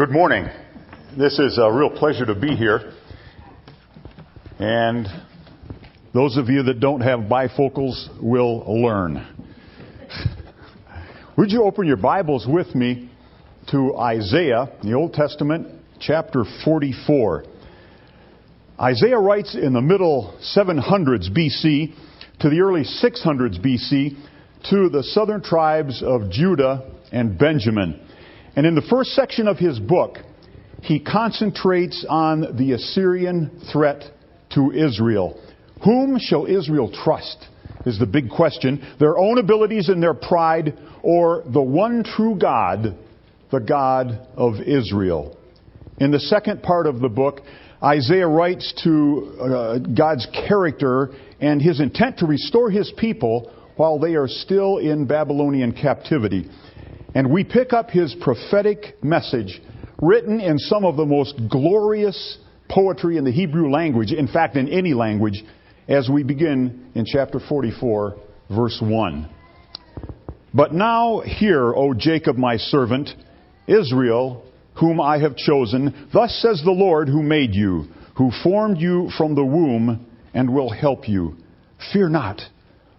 Good morning. This is a real pleasure to be here. And those of you that don't have bifocals will learn. Would you open your Bibles with me to Isaiah, the Old Testament, chapter 44? Isaiah writes in the middle 700s BC to the early 600s BC to the southern tribes of Judah and Benjamin. And in the first section of his book, he concentrates on the Assyrian threat to Israel. Whom shall Israel trust? Is the big question. Their own abilities and their pride, or the one true God, the God of Israel? In the second part of the book, Isaiah writes to uh, God's character and his intent to restore his people while they are still in Babylonian captivity. And we pick up his prophetic message written in some of the most glorious poetry in the Hebrew language, in fact, in any language, as we begin in chapter 44, verse 1. But now hear, O Jacob, my servant, Israel, whom I have chosen. Thus says the Lord who made you, who formed you from the womb, and will help you. Fear not,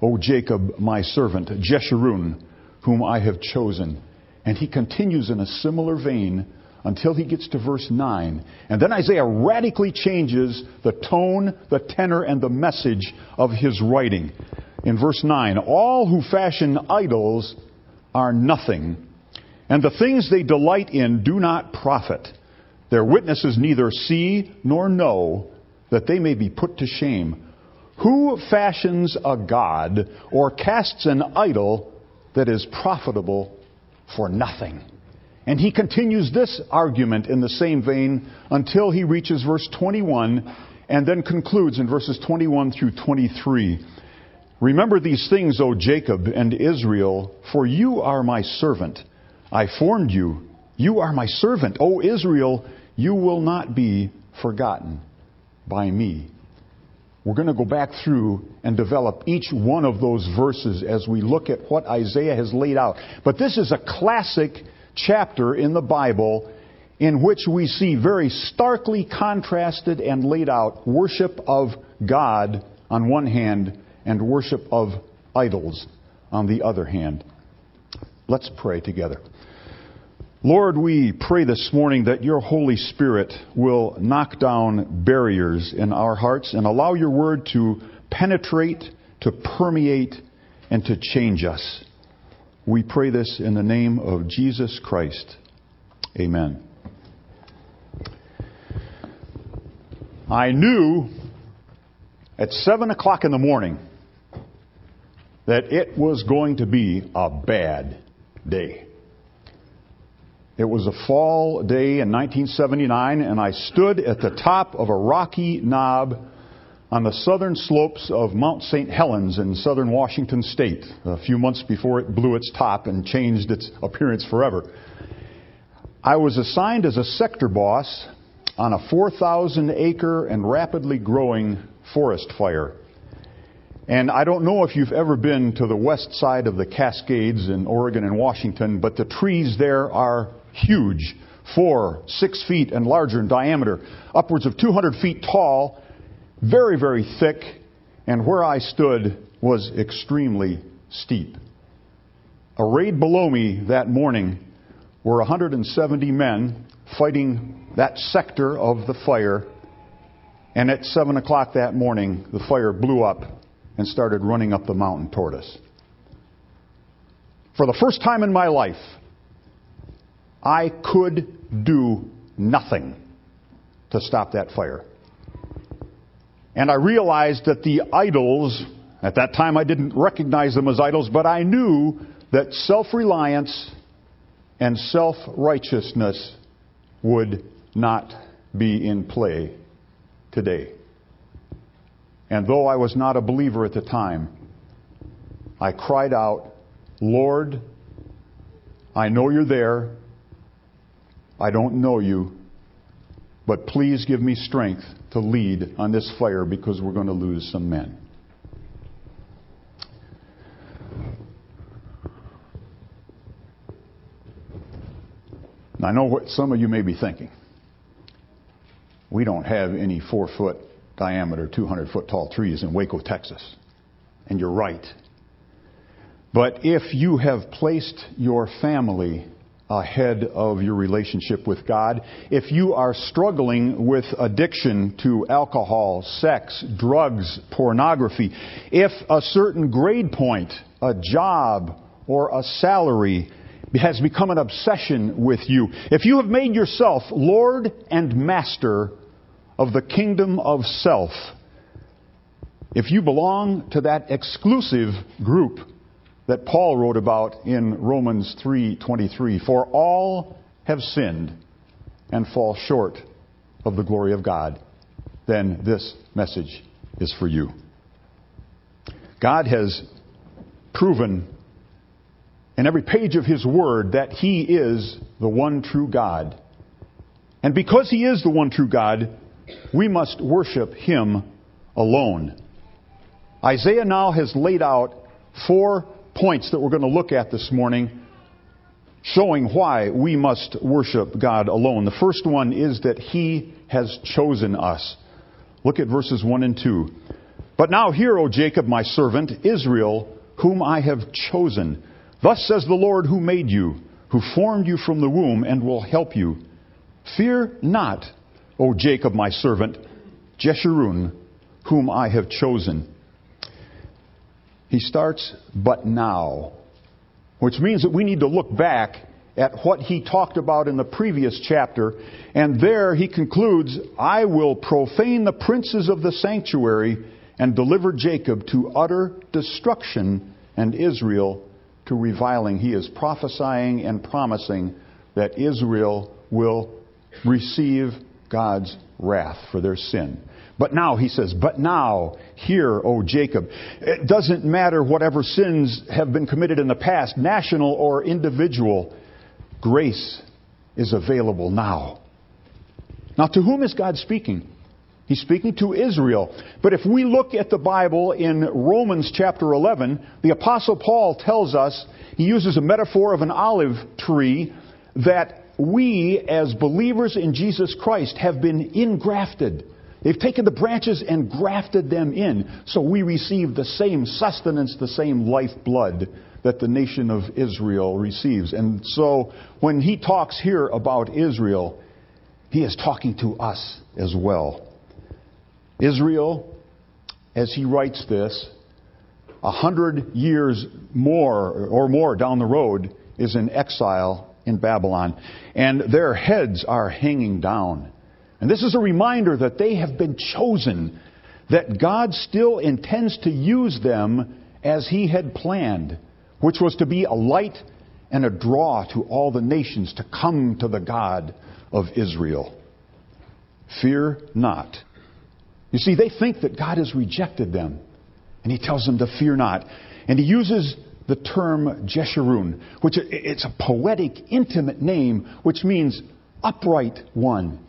O Jacob, my servant, Jeshurun whom I have chosen. And he continues in a similar vein until he gets to verse 9. And then Isaiah radically changes the tone, the tenor, and the message of his writing. In verse 9, all who fashion idols are nothing, and the things they delight in do not profit. Their witnesses neither see nor know that they may be put to shame. Who fashions a god or casts an idol that is profitable for nothing. And he continues this argument in the same vein until he reaches verse 21 and then concludes in verses 21 through 23. Remember these things, O Jacob and Israel, for you are my servant. I formed you. You are my servant. O Israel, you will not be forgotten by me. We're going to go back through and develop each one of those verses as we look at what Isaiah has laid out. But this is a classic chapter in the Bible in which we see very starkly contrasted and laid out worship of God on one hand and worship of idols on the other hand. Let's pray together. Lord, we pray this morning that your Holy Spirit will knock down barriers in our hearts and allow your word to penetrate, to permeate, and to change us. We pray this in the name of Jesus Christ. Amen. I knew at 7 o'clock in the morning that it was going to be a bad day. It was a fall day in 1979, and I stood at the top of a rocky knob on the southern slopes of Mount St. Helens in southern Washington state, a few months before it blew its top and changed its appearance forever. I was assigned as a sector boss on a 4,000 acre and rapidly growing forest fire. And I don't know if you've ever been to the west side of the Cascades in Oregon and Washington, but the trees there are huge, four, six feet and larger in diameter, upwards of 200 feet tall, very, very thick, and where I stood was extremely steep. Arrayed below me that morning were 170 men fighting that sector of the fire, and at 7 o'clock that morning, the fire blew up and started running up the mountain toward us. For the first time in my life, I could do nothing to stop that fire. And I realized that the idols, at that time I didn't recognize them as idols, but I knew that self reliance and self righteousness would not be in play today. And though I was not a believer at the time, I cried out, Lord, I know you're there. I don't know you, but please give me strength to lead on this fire because we're going to lose some men. I know what some of you may be thinking. We don't have any four foot diameter, 200 foot tall trees in Waco, Texas. And you're right. But if you have placed your family ahead of your relationship with God, if you are struggling with addiction to alcohol, sex, drugs, pornography, if a certain grade point, a job, or a salary has become an obsession with you, if you have made yourself Lord and Master of the kingdom of self, if you belong to that exclusive group that Paul wrote about in Romans 3:23, for all have sinned and fall short of the glory of God, then this message is for you. God has proven in every page of his word that he is the one true God. And because he is the one true God, we must worship Him alone. Isaiah now has laid out four points that we're going to look at this morning showing why we must worship God alone. The first one is that He has chosen us. Look at verses 1 and 2. But now hear, O Jacob, my servant, Israel, whom I have chosen. Thus says the Lord who made you, who formed you from the womb and will help you. Fear not, O Jacob, my servant, Jeshurun, whom I have chosen. He starts, but now, which means that we need to look back at what he talked about in the previous chapter, and there he concludes, I will profane the princes of the sanctuary and deliver Jacob to utter destruction and Israel to reviling. He is prophesying and promising that Israel will receive God's wrath for their sin. But now, he says, but now, hear, O Jacob. It doesn't matter whatever sins have been committed in the past, national or individual, grace is available now. Now, to whom is God speaking? He's speaking to Israel. But if we look at the Bible in Romans chapter 11, the Apostle Paul tells us, he uses a metaphor of an olive tree, that we, as believers in Jesus Christ, have been ingrafted. They've taken the branches and grafted them in. So we receive the same sustenance, the same lifeblood that the nation of Israel receives. And so when he talks here about Israel, he is talking to us as well. Israel, as he writes this, a hundred years more or more down the road, is in exile in Babylon, and their heads are hanging down. And this is a reminder that they have been chosen, that God still intends to use them as He had planned, which was to be a light and a draw to all the nations to come to the God of Israel. Fear not. You see, they think that God has rejected them, and He tells them to fear not. And He uses the term Jeshurun, which it's a poetic, intimate name, which means upright one.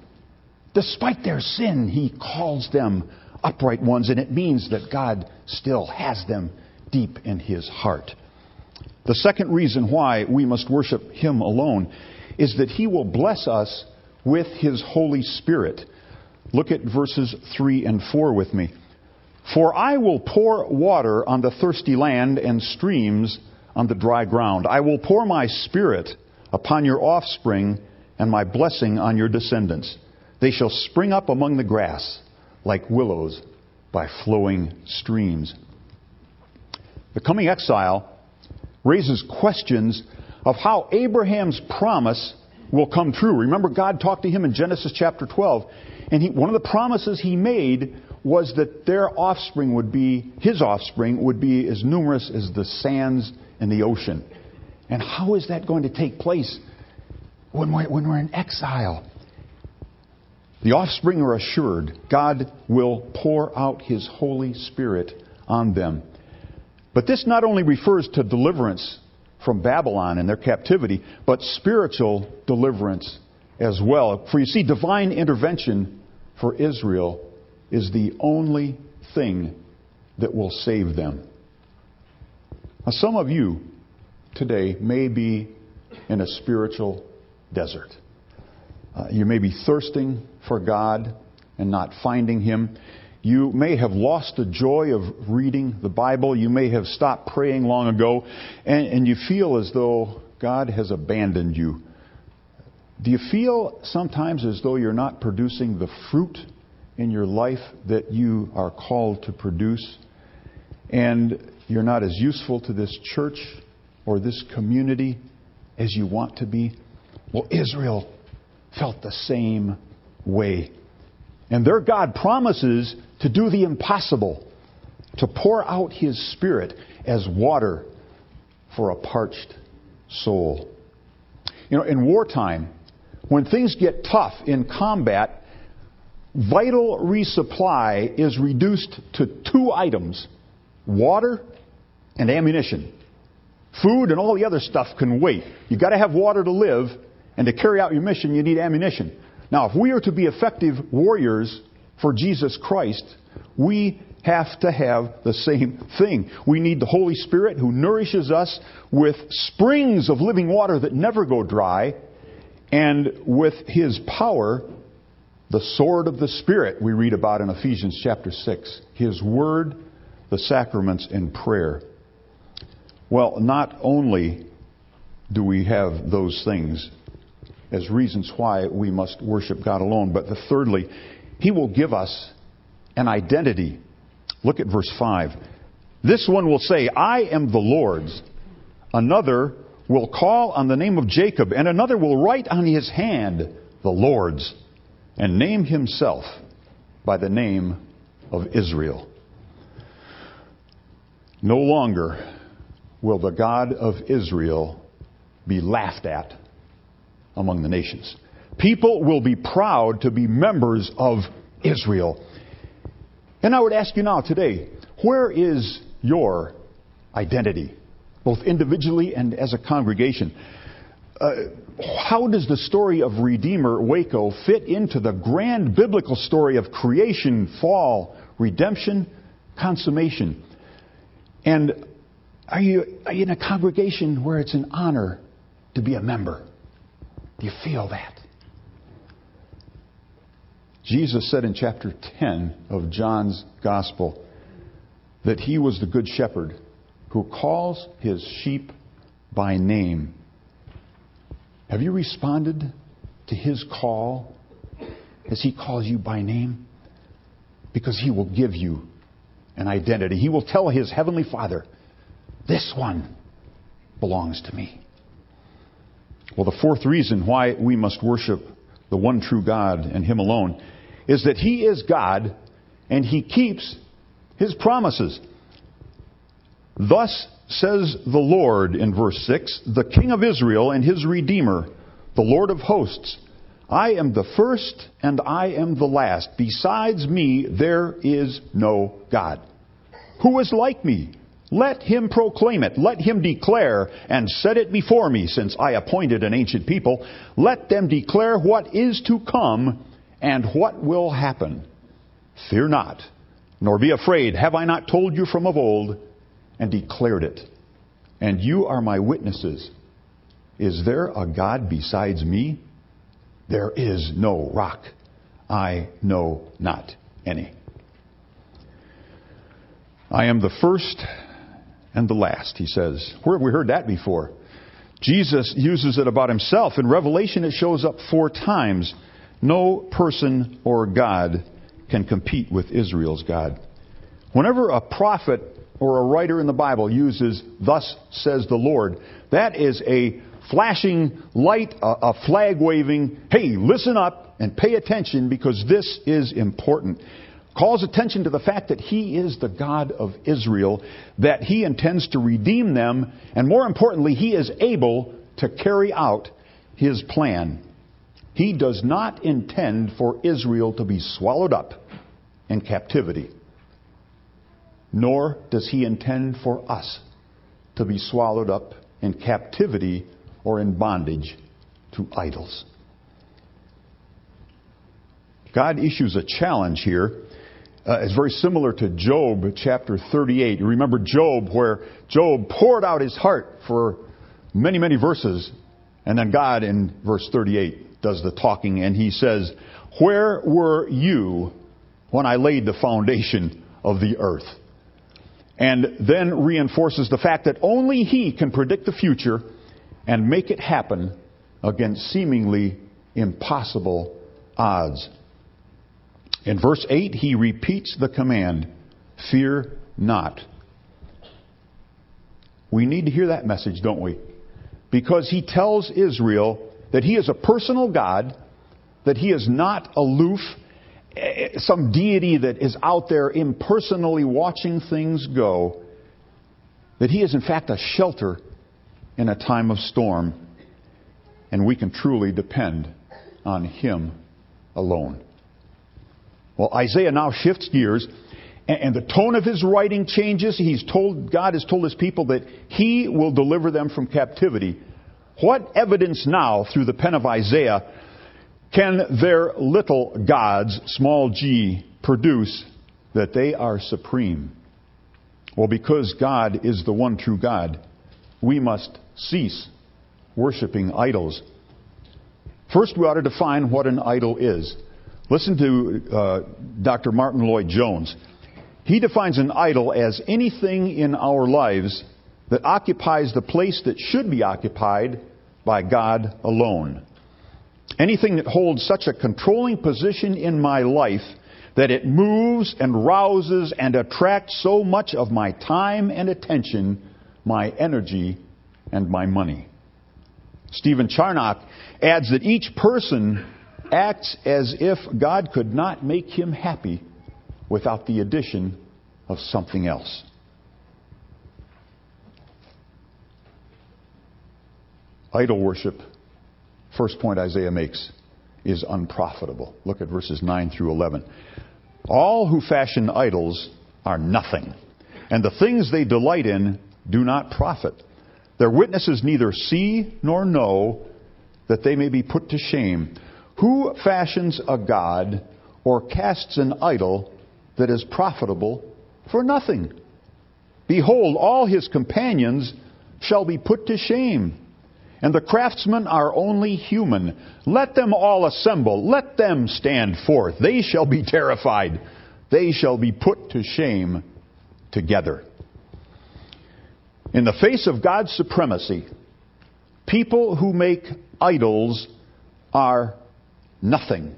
Despite their sin, he calls them upright ones, and it means that God still has them deep in his heart. The second reason why we must worship him alone is that he will bless us with his Holy Spirit. Look at verses 3 and 4 with me. For I will pour water on the thirsty land and streams on the dry ground. I will pour my spirit upon your offspring and my blessing on your descendants. They shall spring up among the grass like willows by flowing streams. The coming exile raises questions of how Abraham's promise will come true. Remember, God talked to him in Genesis chapter 12, and he, one of the promises he made was that their offspring would be, his offspring would be as numerous as the sands in the ocean. And how is that going to take place when we're, when we're in exile? The offspring are assured God will pour out his Holy Spirit on them. But this not only refers to deliverance from Babylon and their captivity, but spiritual deliverance as well. For you see, divine intervention for Israel is the only thing that will save them. Now, some of you today may be in a spiritual desert. Uh, you may be thirsting for God and not finding Him. You may have lost the joy of reading the Bible. You may have stopped praying long ago, and, and you feel as though God has abandoned you. Do you feel sometimes as though you're not producing the fruit in your life that you are called to produce? And you're not as useful to this church or this community as you want to be? Well, Israel felt the same way. And their God promises to do the impossible, to pour out His Spirit as water for a parched soul. You know, in wartime, when things get tough in combat, vital resupply is reduced to two items water and ammunition. Food and all the other stuff can wait. You've got to have water to live, and to carry out your mission, you need ammunition. Now, if we are to be effective warriors for Jesus Christ, we have to have the same thing. We need the Holy Spirit who nourishes us with springs of living water that never go dry, and with His power, the sword of the Spirit we read about in Ephesians chapter 6. His Word, the sacraments, and prayer. Well, not only do we have those things as reasons why we must worship God alone, but the thirdly, He will give us an identity. Look at verse 5. This one will say, I am the Lord's. Another will call on the name of Jacob, and another will write on his hand, the Lord's, and name himself by the name of Israel. No longer will the God of Israel be laughed at among the nations. People will be proud to be members of Israel. And I would ask you now today, where is your identity, both individually and as a congregation? Uh, how does the story of Redeemer Waco fit into the grand biblical story of creation, fall, redemption, consummation? And are you, are you in a congregation where it's an honor to be a member? Do you feel that? Jesus said in chapter 10 of John's Gospel that he was the good shepherd who calls his sheep by name. Have you responded to his call as he calls you by name? Because he will give you an identity. He will tell his heavenly Father, this one belongs to me. Well, the fourth reason why we must worship the one true God and Him alone is that He is God and He keeps His promises. Thus says the Lord in verse 6 the King of Israel and His Redeemer, the Lord of hosts. I am the first and I am the last. Besides me, there is no God. Who is like me? Let him proclaim it. Let him declare and set it before me, since I appointed an ancient people. Let them declare what is to come and what will happen. Fear not, nor be afraid. Have I not told you from of old and declared it? And you are my witnesses. Is there a God besides me? There is no rock. I know not any. I am the first and the last, he says. Where have we heard that before? Jesus uses it about himself. In Revelation, it shows up four times. No person or God can compete with Israel's God. Whenever a prophet or a writer in the Bible uses, Thus says the Lord, that is a flashing light, a, flag waving, hey, listen up and pay attention because this is important calls attention to the fact that He is the God of Israel, that He intends to redeem them, and more importantly, He is able to carry out His plan. He does not intend for Israel to be swallowed up in captivity, nor does He intend for us to be swallowed up in captivity or in bondage to idols. God issues a challenge here uh, is very similar to Job chapter 38. You remember Job, where Job poured out his heart for many, many verses And then God in verse 38 does the talking and he says, Where were you when I laid the foundation of the earth? And then reinforces the fact that only he can predict the future and make it happen against seemingly impossible odds. In verse 8, he repeats the command, Fear not. We need to hear that message, don't we? Because he tells Israel that he is a personal God, that he is not aloof, eh, some deity that is out there impersonally watching things go, that he is in fact a shelter in a time of storm, and we can truly depend on him alone. Well, Isaiah now shifts gears and the tone of his writing changes. He's told, God has told his people that he will deliver them from captivity. What evidence now, through the pen of Isaiah, can their little gods, small g, produce that they are supreme? Well, because God is the one true God, we must cease worshiping idols. First, we ought to define what an idol is. Listen to uh, Dr. Martyn Lloyd-Jones. He defines an idol as anything in our lives that occupies the place that should be occupied by God alone. Anything that holds such a controlling position in my life that it moves and rouses and attracts so much of my time and attention, my energy, and my money. Stephen Charnock adds that each person acts as if God could not make him happy without the addition of something else. Idol worship, first point Isaiah makes, is unprofitable. Look at verses 9 through 11. All who fashion idols are nothing, and the things they delight in do not profit. Their witnesses neither see nor know that they may be put to shame. Who fashions a god or casts an idol that is profitable for nothing. Behold, all his companions shall be put to shame. And the craftsmen are only human. Let them all assemble. Let them stand forth. They shall be terrified. They shall be put to shame together. In the face of God's supremacy, people who make idols are nothing.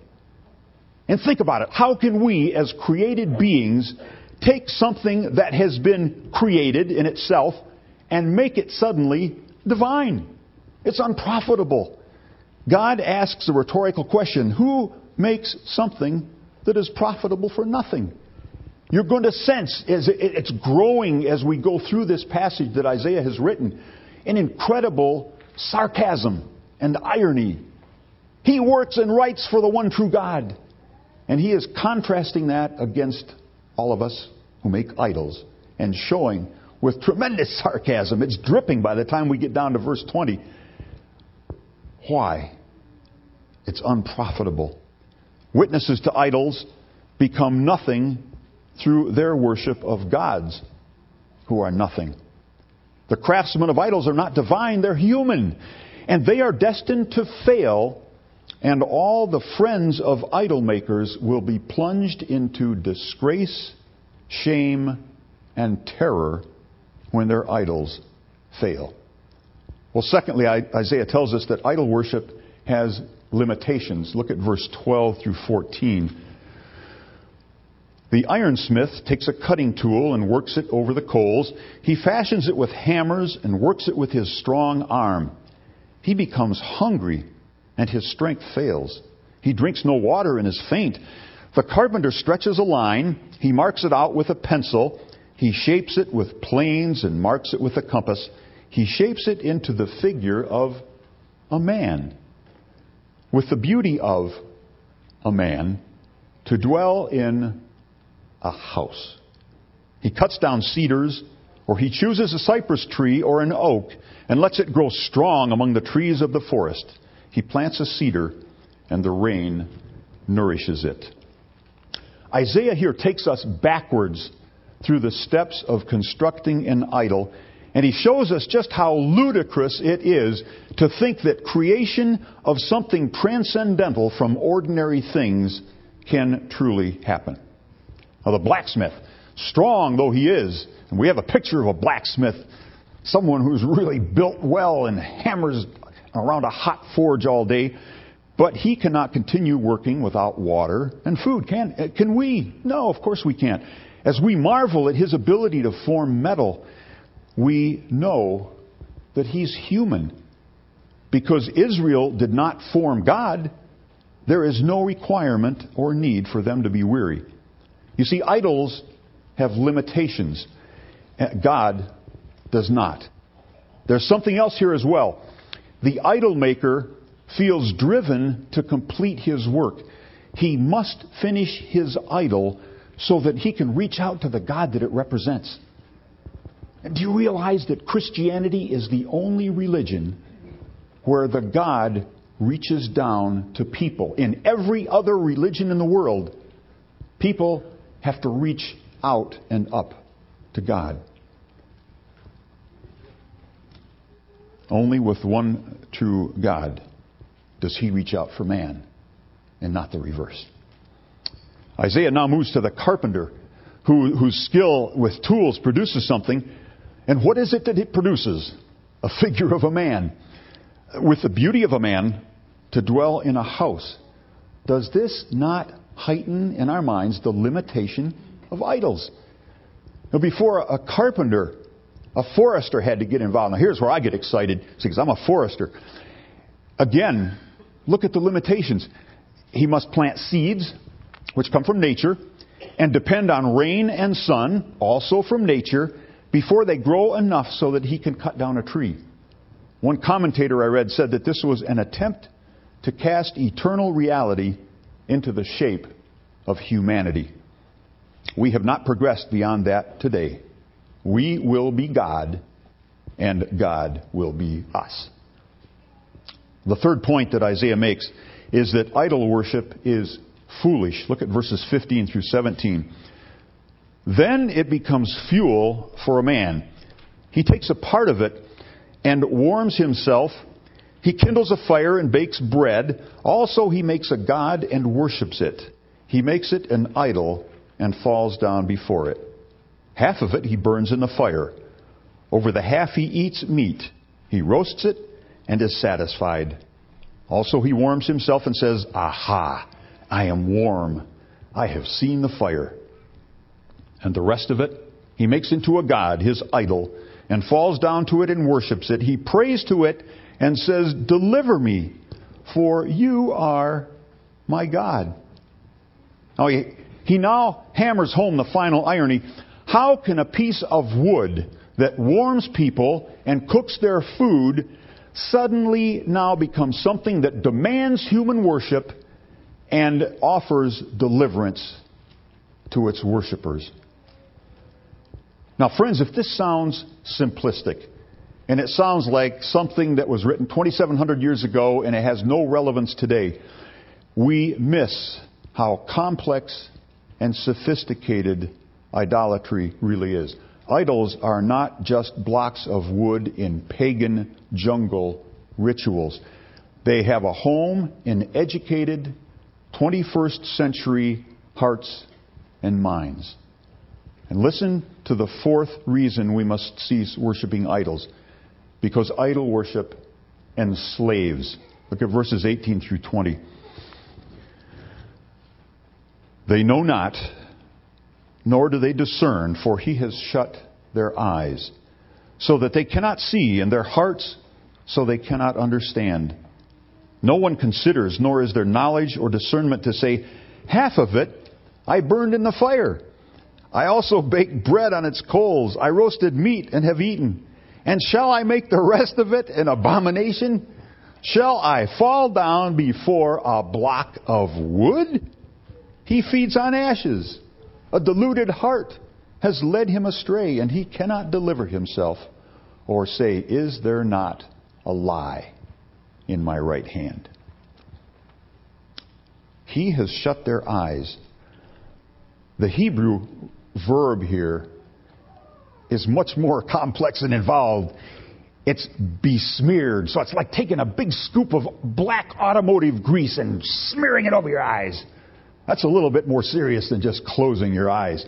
And think about it. How can we, as created beings, take something that has been created in itself and make it suddenly divine? It's unprofitable. God asks a rhetorical question Who makes something that is profitable for nothing? You're going to sense as it's growing as we go through this passage that Isaiah has written an incredible sarcasm and irony. He works and writes for the one true God. And he is contrasting that against all of us who make idols and showing with tremendous sarcasm. It's dripping by the time we get down to verse 20. Why? It's unprofitable. Witnesses to idols become nothing through their worship of gods who are nothing. The craftsmen of idols are not divine, they're human. And they are destined to fail and all the friends of idol makers will be plunged into disgrace, shame, and terror when their idols fail. Well, secondly, Isaiah tells us that idol worship has limitations. Look at verse 12 through 14. The ironsmith takes a cutting tool and works it over the coals. He fashions it with hammers and works it with his strong arm. He becomes hungry and his strength fails. He drinks no water and is faint. The carpenter stretches a line, he marks it out with a pencil, he shapes it with planes and marks it with a compass. He shapes it into the figure of a man, with the beauty of a man, to dwell in a house. He cuts down cedars, or he chooses a cypress tree or an oak, and lets it grow strong among the trees of the forest. He plants a cedar, and the rain nourishes it. Isaiah here takes us backwards through the steps of constructing an idol, And he shows us just how ludicrous it is to think that creation of something transcendental from ordinary things can truly happen. Now, the blacksmith, strong though he is, and we have a picture of a blacksmith, someone who's really built well and hammers around a hot forge all day, but he cannot continue working without water and food. Can, uh, can we? No, of course we can't. As we marvel at his ability to form metal, we know that he's human. Because Israel did not form God, there is no requirement or need for them to be weary. You see, idols have limitations. Uh, God does not. There's something else here as well. The idol maker feels driven to complete his work. He must finish his idol so that he can reach out to the God that it represents. And do you realize that Christianity is the only religion where the God reaches down to people? In every other religion in the world, people have to reach out and up to God. Only with one true God does he reach out for man and not the reverse. Isaiah now moves to the carpenter who, whose skill with tools produces something and what is it that it produces? A figure of a man with the beauty of a man to dwell in a house. Does this not heighten in our minds the limitation of idols? Now, before a carpenter, a forester had to get involved. Now, here's where I get excited because I'm a forester. Again, look at the limitations. He must plant seeds, which come from nature, and depend on rain and sun, also from nature, before they grow enough so that he can cut down a tree. One commentator I read said that this was an attempt to cast eternal reality into the shape of humanity. We have not progressed beyond that today. We will be God, and God will be us. The third point that Isaiah makes is that idol worship is foolish. Look at verses 15 through 17. Then it becomes fuel for a man. He takes a part of it and warms himself. He kindles a fire and bakes bread. Also, he makes a god and worships it. He makes it an idol and falls down before it. Half of it he burns in the fire. Over the half he eats meat. He roasts it and is satisfied. Also, he warms himself and says, Aha, I am warm. I have seen the fire and the rest of it he makes into a god, his idol, and falls down to it and worships it. He prays to it and says, Deliver me, for you are my God. Now he, he now hammers home the final irony. How can a piece of wood that warms people and cooks their food suddenly now become something that demands human worship and offers deliverance to its worshippers? Now, friends, if this sounds simplistic, and it sounds like something that was written 2,700 years ago and it has no relevance today, we miss how complex and sophisticated idolatry really is. Idols are not just blocks of wood in pagan jungle rituals. They have a home in educated 21st century hearts and minds. And listen to the fourth reason we must cease worshiping idols. Because idol worship enslaves. Look at verses 18 through 20. They know not, nor do they discern, for he has shut their eyes, so that they cannot see, and their hearts, so they cannot understand. No one considers, nor is there knowledge or discernment to say, Half of it I burned in the fire I also baked bread on its coals. I roasted meat and have eaten. And shall I make the rest of it an abomination? Shall I fall down before a block of wood? He feeds on ashes. A deluded heart has led him astray, and he cannot deliver himself or say, Is there not a lie in my right hand? He has shut their eyes. The Hebrew verb here is much more complex and involved. It's besmeared. So it's like taking a big scoop of black automotive grease and smearing it over your eyes. That's a little bit more serious than just closing your eyes.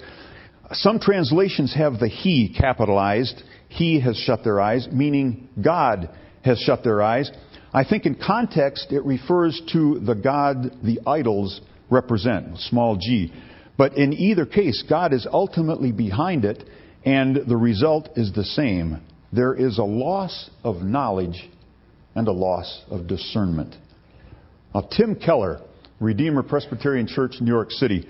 Some translations have the he capitalized. He has shut their eyes, meaning God has shut their eyes. I think in context it refers to the God the idols represent, small g. But in either case, God is ultimately behind it, and the result is the same. There is a loss of knowledge and a loss of discernment. Now, Tim Keller, Redeemer Presbyterian Church, New York City,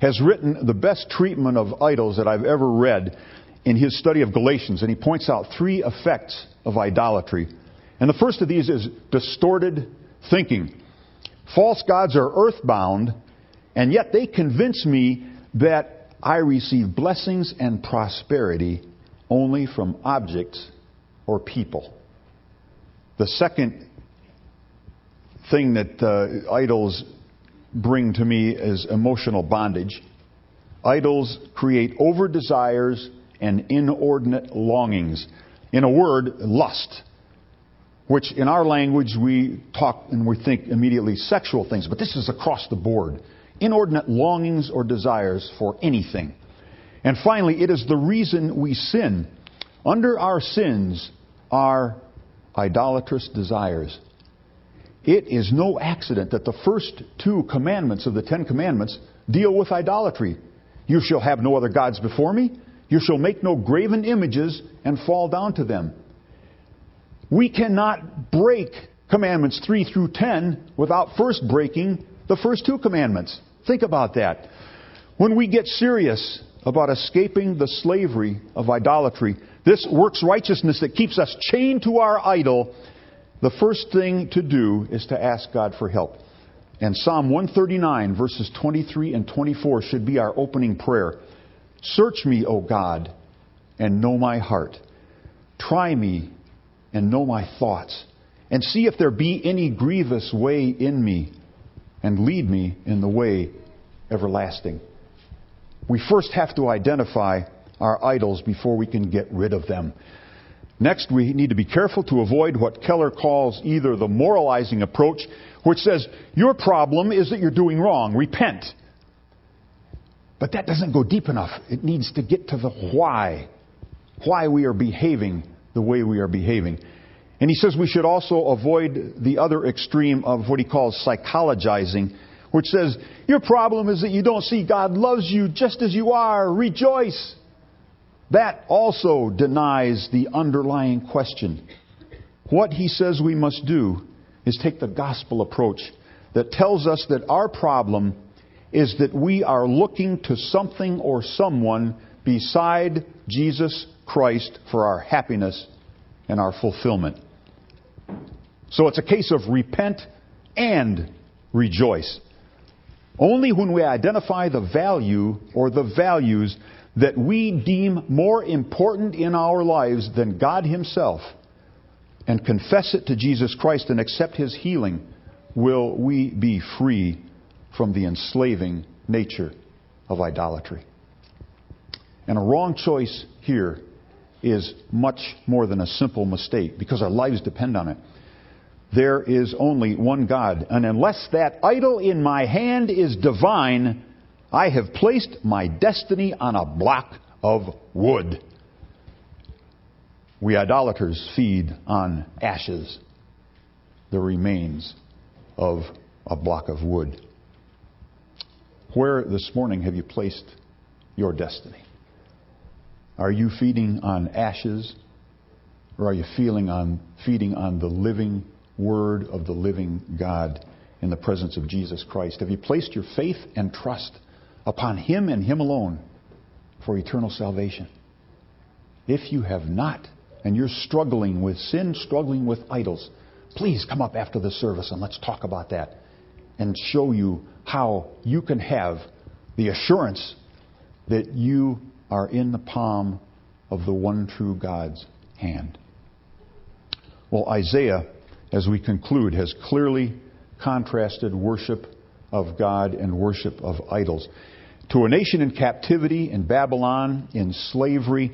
has written the best treatment of idols that I've ever read in his study of Galatians, and he points out three effects of idolatry. And the first of these is distorted thinking. False gods are earthbound, and yet they convince me that I receive blessings and prosperity only from objects or people. The second thing that uh, idols bring to me is emotional bondage. Idols create over desires and inordinate longings. In a word, lust, which in our language we talk and we think immediately sexual things, but this is across the board. Inordinate longings or desires for anything. And finally, it is the reason we sin. Under our sins are idolatrous desires. It is no accident that the first two commandments of the Ten Commandments deal with idolatry. You shall have no other gods before me. You shall make no graven images and fall down to them. We cannot break commandments 3 through 10 without first breaking the first two commandments. Think about that. When we get serious about escaping the slavery of idolatry, this works righteousness that keeps us chained to our idol, the first thing to do is to ask God for help. And Psalm 139, verses 23 and 24, should be our opening prayer. Search me, O God, and know my heart. Try me and know my thoughts, and see if there be any grievous way in me, and lead me in the way everlasting. We first have to identify our idols before we can get rid of them. Next, we need to be careful to avoid what Keller calls either the moralizing approach, which says, Your problem is that you're doing wrong, repent. But that doesn't go deep enough. It needs to get to the why. Why we are behaving the way we are behaving. And he says we should also avoid the other extreme of what he calls psychologizing, which says, Your problem is that you don't see God loves you just as you are. Rejoice. That also denies the underlying question. What he says we must do is take the gospel approach that tells us that our problem is that we are looking to something or someone beside Jesus Christ for our happiness and our fulfillment. So it's a case of repent and rejoice. Only when we identify the value or the values that we deem more important in our lives than God Himself and confess it to Jesus Christ and accept His healing, will we be free from the enslaving nature of idolatry. And a wrong choice here is much more than a simple mistake because our lives depend on it. There is only one God, and unless that idol in my hand is divine, I have placed my destiny on a block of wood. We idolaters feed on ashes, the remains of a block of wood. Where this morning have you placed your destiny? Are you feeding on ashes or are you feeling on, feeding on the living word of the living God in the presence of Jesus Christ? Have you placed your faith and trust upon Him and Him alone for eternal salvation? If you have not, and you're struggling with sin, struggling with idols, please come up after the service and let's talk about that and show you how you can have the assurance that you are in the palm of the one true God's hand. Well, Isaiah, as we conclude, has clearly contrasted worship of God and worship of idols. To a nation in captivity, in Babylon, in slavery,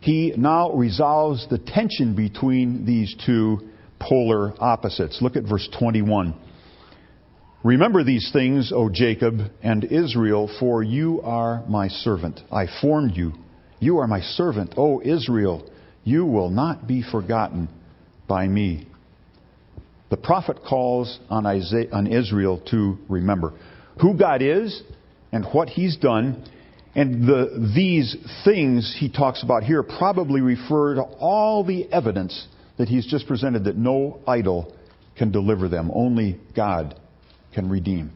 he now resolves the tension between these two polar opposites. Look at verse 21. Remember these things, O Jacob and Israel, for you are my servant. I formed you. You are my servant, O Israel. You will not be forgotten by me. The prophet calls on, Israel to remember who God is and what he's done. And the, these things he talks about here probably refer to all the evidence that he's just presented that no idol can deliver them. Only God can redeem.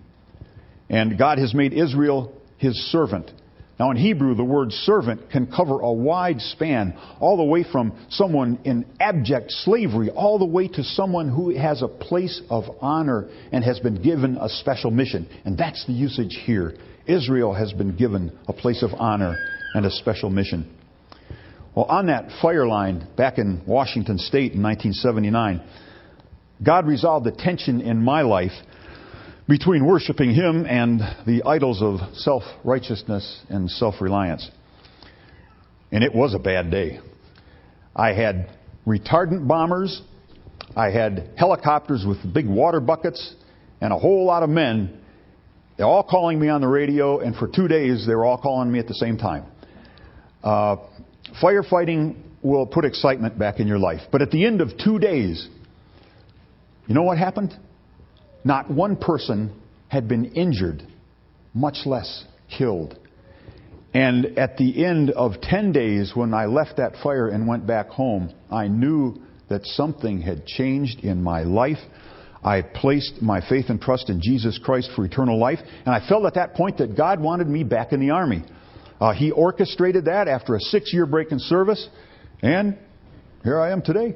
And God has made Israel his servant. Now, in Hebrew, the word servant can cover a wide span, all the way from someone in abject slavery, all the way to someone who has a place of honor and has been given a special mission. And that's the usage here. Israel has been given a place of honor and a special mission. Well, on that fire line back in Washington State in 1979, God resolved the tension in my life between worshiping Him and the idols of self righteousness and self reliance. And it was a bad day. I had retardant bombers, I had helicopters with big water buckets, and a whole lot of men. They're all calling me on the radio, and for two days they were all calling me at the same time. Uh, firefighting will put excitement back in your life. But at the end of two days, you know what happened? Not one person had been injured, much less killed. And at the end of 10 days, when I left that fire and went back home, I knew that something had changed in my life. I placed my faith and trust in Jesus Christ for eternal life, and I felt at that point that God wanted me back in the Army. Uh, he orchestrated that after a six year break in service, and here I am today.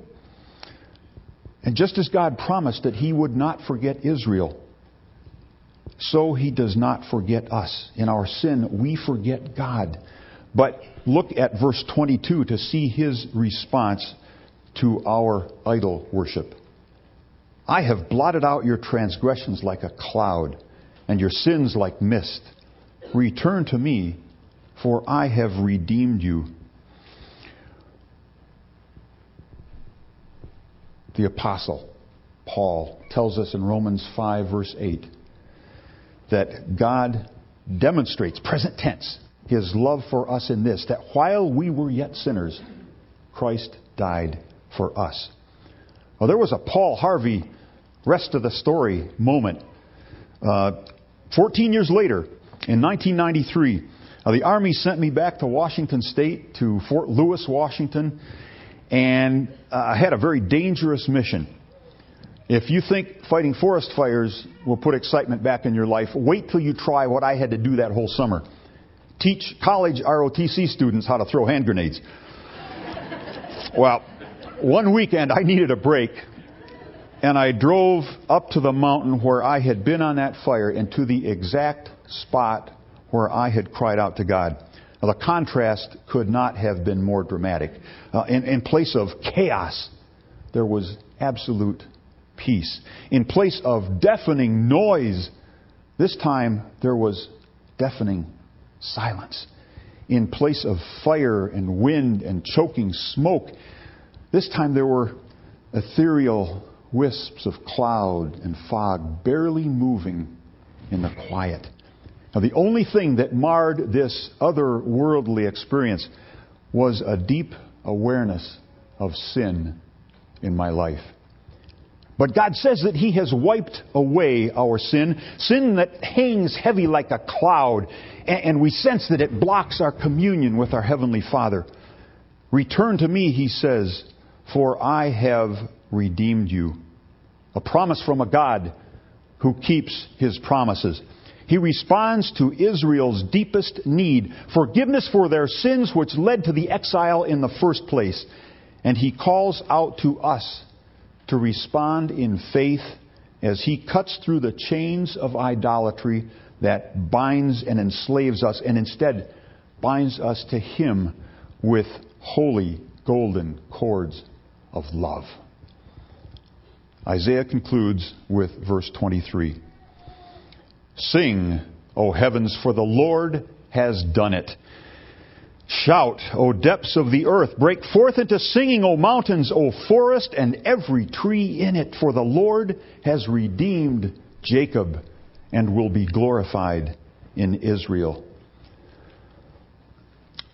And just as God promised that He would not forget Israel, so He does not forget us. In our sin, we forget God. But look at verse 22 to see His response to our idol worship. I have blotted out your transgressions like a cloud, and your sins like mist. Return to me, for I have redeemed you. the apostle Paul tells us in Romans 5, verse 8, that God demonstrates, present tense, his love for us in this, that while we were yet sinners, Christ died for us. Well, there was a Paul Harvey rest of the story moment. Uh, 14 years later, in 1993, uh, the Army sent me back to Washington State, to Fort Lewis, Washington, and uh, I had a very dangerous mission. If you think fighting forest fires will put excitement back in your life, wait till you try what I had to do that whole summer. Teach college ROTC students how to throw hand grenades. well, one weekend I needed a break, and I drove up to the mountain where I had been on that fire and to the exact spot where I had cried out to God. Now, the contrast could not have been more dramatic. Uh, in, in place of chaos, there was absolute peace. In place of deafening noise, this time there was deafening silence. In place of fire and wind and choking smoke, this time there were ethereal wisps of cloud and fog barely moving in the quiet. Now, the only thing that marred this otherworldly experience was a deep awareness of sin in my life. But God says that He has wiped away our sin, sin that hangs heavy like a cloud, and we sense that it blocks our communion with our Heavenly Father. Return to me, He says, for I have redeemed you. A promise from a God who keeps His promises. He responds to Israel's deepest need forgiveness for their sins, which led to the exile in the first place. And he calls out to us to respond in faith as he cuts through the chains of idolatry that binds and enslaves us, and instead binds us to him with holy golden cords of love. Isaiah concludes with verse 23. Sing, O heavens, for the Lord has done it. Shout, O depths of the earth. Break forth into singing, O mountains, O forest, and every tree in it. For the Lord has redeemed Jacob and will be glorified in Israel.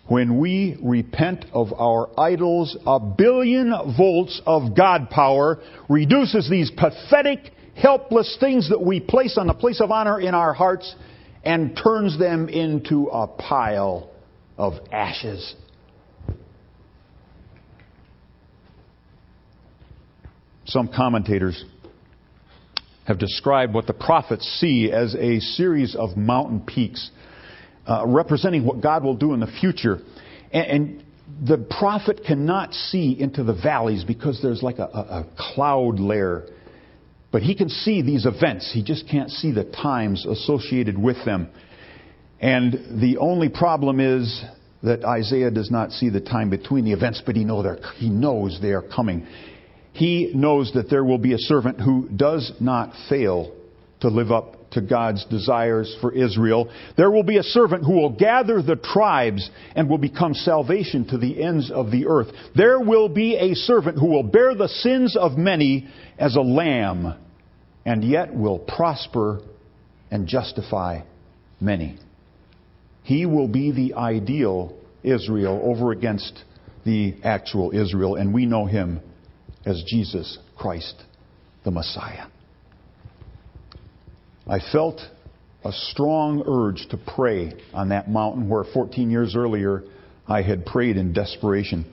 When we repent of our idols, a billion volts of God power reduces these pathetic, helpless things that we place on the place of honor in our hearts and turns them into a pile of ashes. Some commentators have described what the prophets see as a series of mountain peaks uh, representing what God will do in the future. And, and, the prophet cannot see into the valleys because there's like a, a, a cloud layer. But he can see these events. He just can't see the times associated with them. And the only problem is that Isaiah does not see the time between the events, but he, know he knows they are coming. He knows that there will be a servant who does not fail to live up to God's desires for Israel. There will be a servant who will gather the tribes and will become salvation to the ends of the earth. There will be a servant who will bear the sins of many as a lamb and yet will prosper and justify many. He will be the ideal Israel over against the actual Israel, and we know him as Jesus Christ, the Messiah. I felt a strong urge to pray on that mountain where 14 years earlier I had prayed in desperation.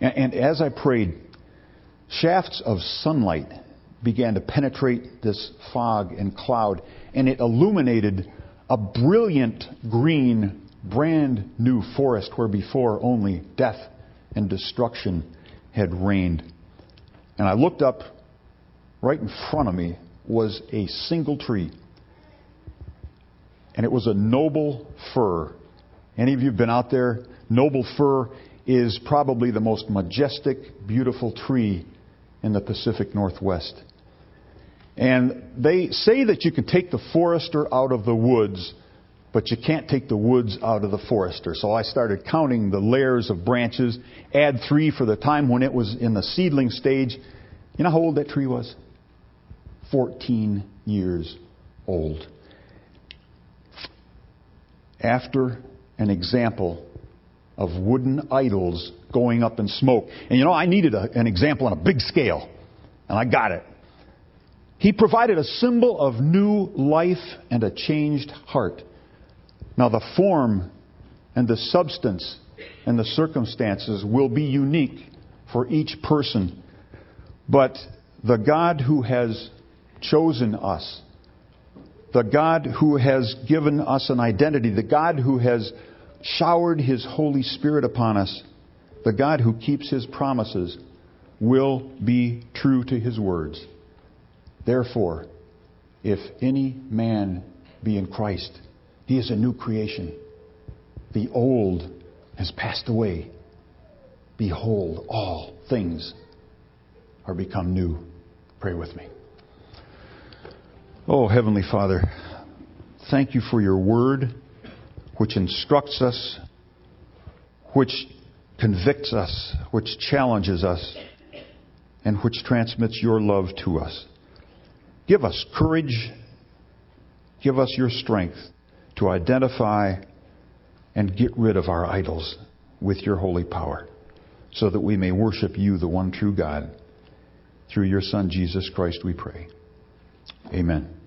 And, and as I prayed, shafts of sunlight began to penetrate this fog and cloud, and it illuminated a brilliant green, brand new forest where before only death and destruction had reigned. And I looked up, right in front of me was a single tree. And it was a noble fir. Any of you have been out there? Noble fir is probably the most majestic, beautiful tree in the Pacific Northwest. And they say that you can take the forester out of the woods, but you can't take the woods out of the forester. So I started counting the layers of branches, add three for the time when it was in the seedling stage. You know how old that tree was? 14 years old. After an example of wooden idols going up in smoke. And you know, I needed a, an example on a big scale, and I got it. He provided a symbol of new life and a changed heart. Now, the form and the substance and the circumstances will be unique for each person. But the God who has chosen us, the God who has given us an identity, the God who has showered His Holy Spirit upon us, the God who keeps His promises, will be true to His words. Therefore, if any man be in Christ, he is a new creation. The old has passed away. Behold, all things are become new. Pray with me. Oh, Heavenly Father, thank you for your word, which instructs us, which convicts us, which challenges us, and which transmits your love to us. Give us courage. Give us your strength to identify and get rid of our idols with your holy power so that we may worship you, the one true God. Through your Son, Jesus Christ, we pray. Amen.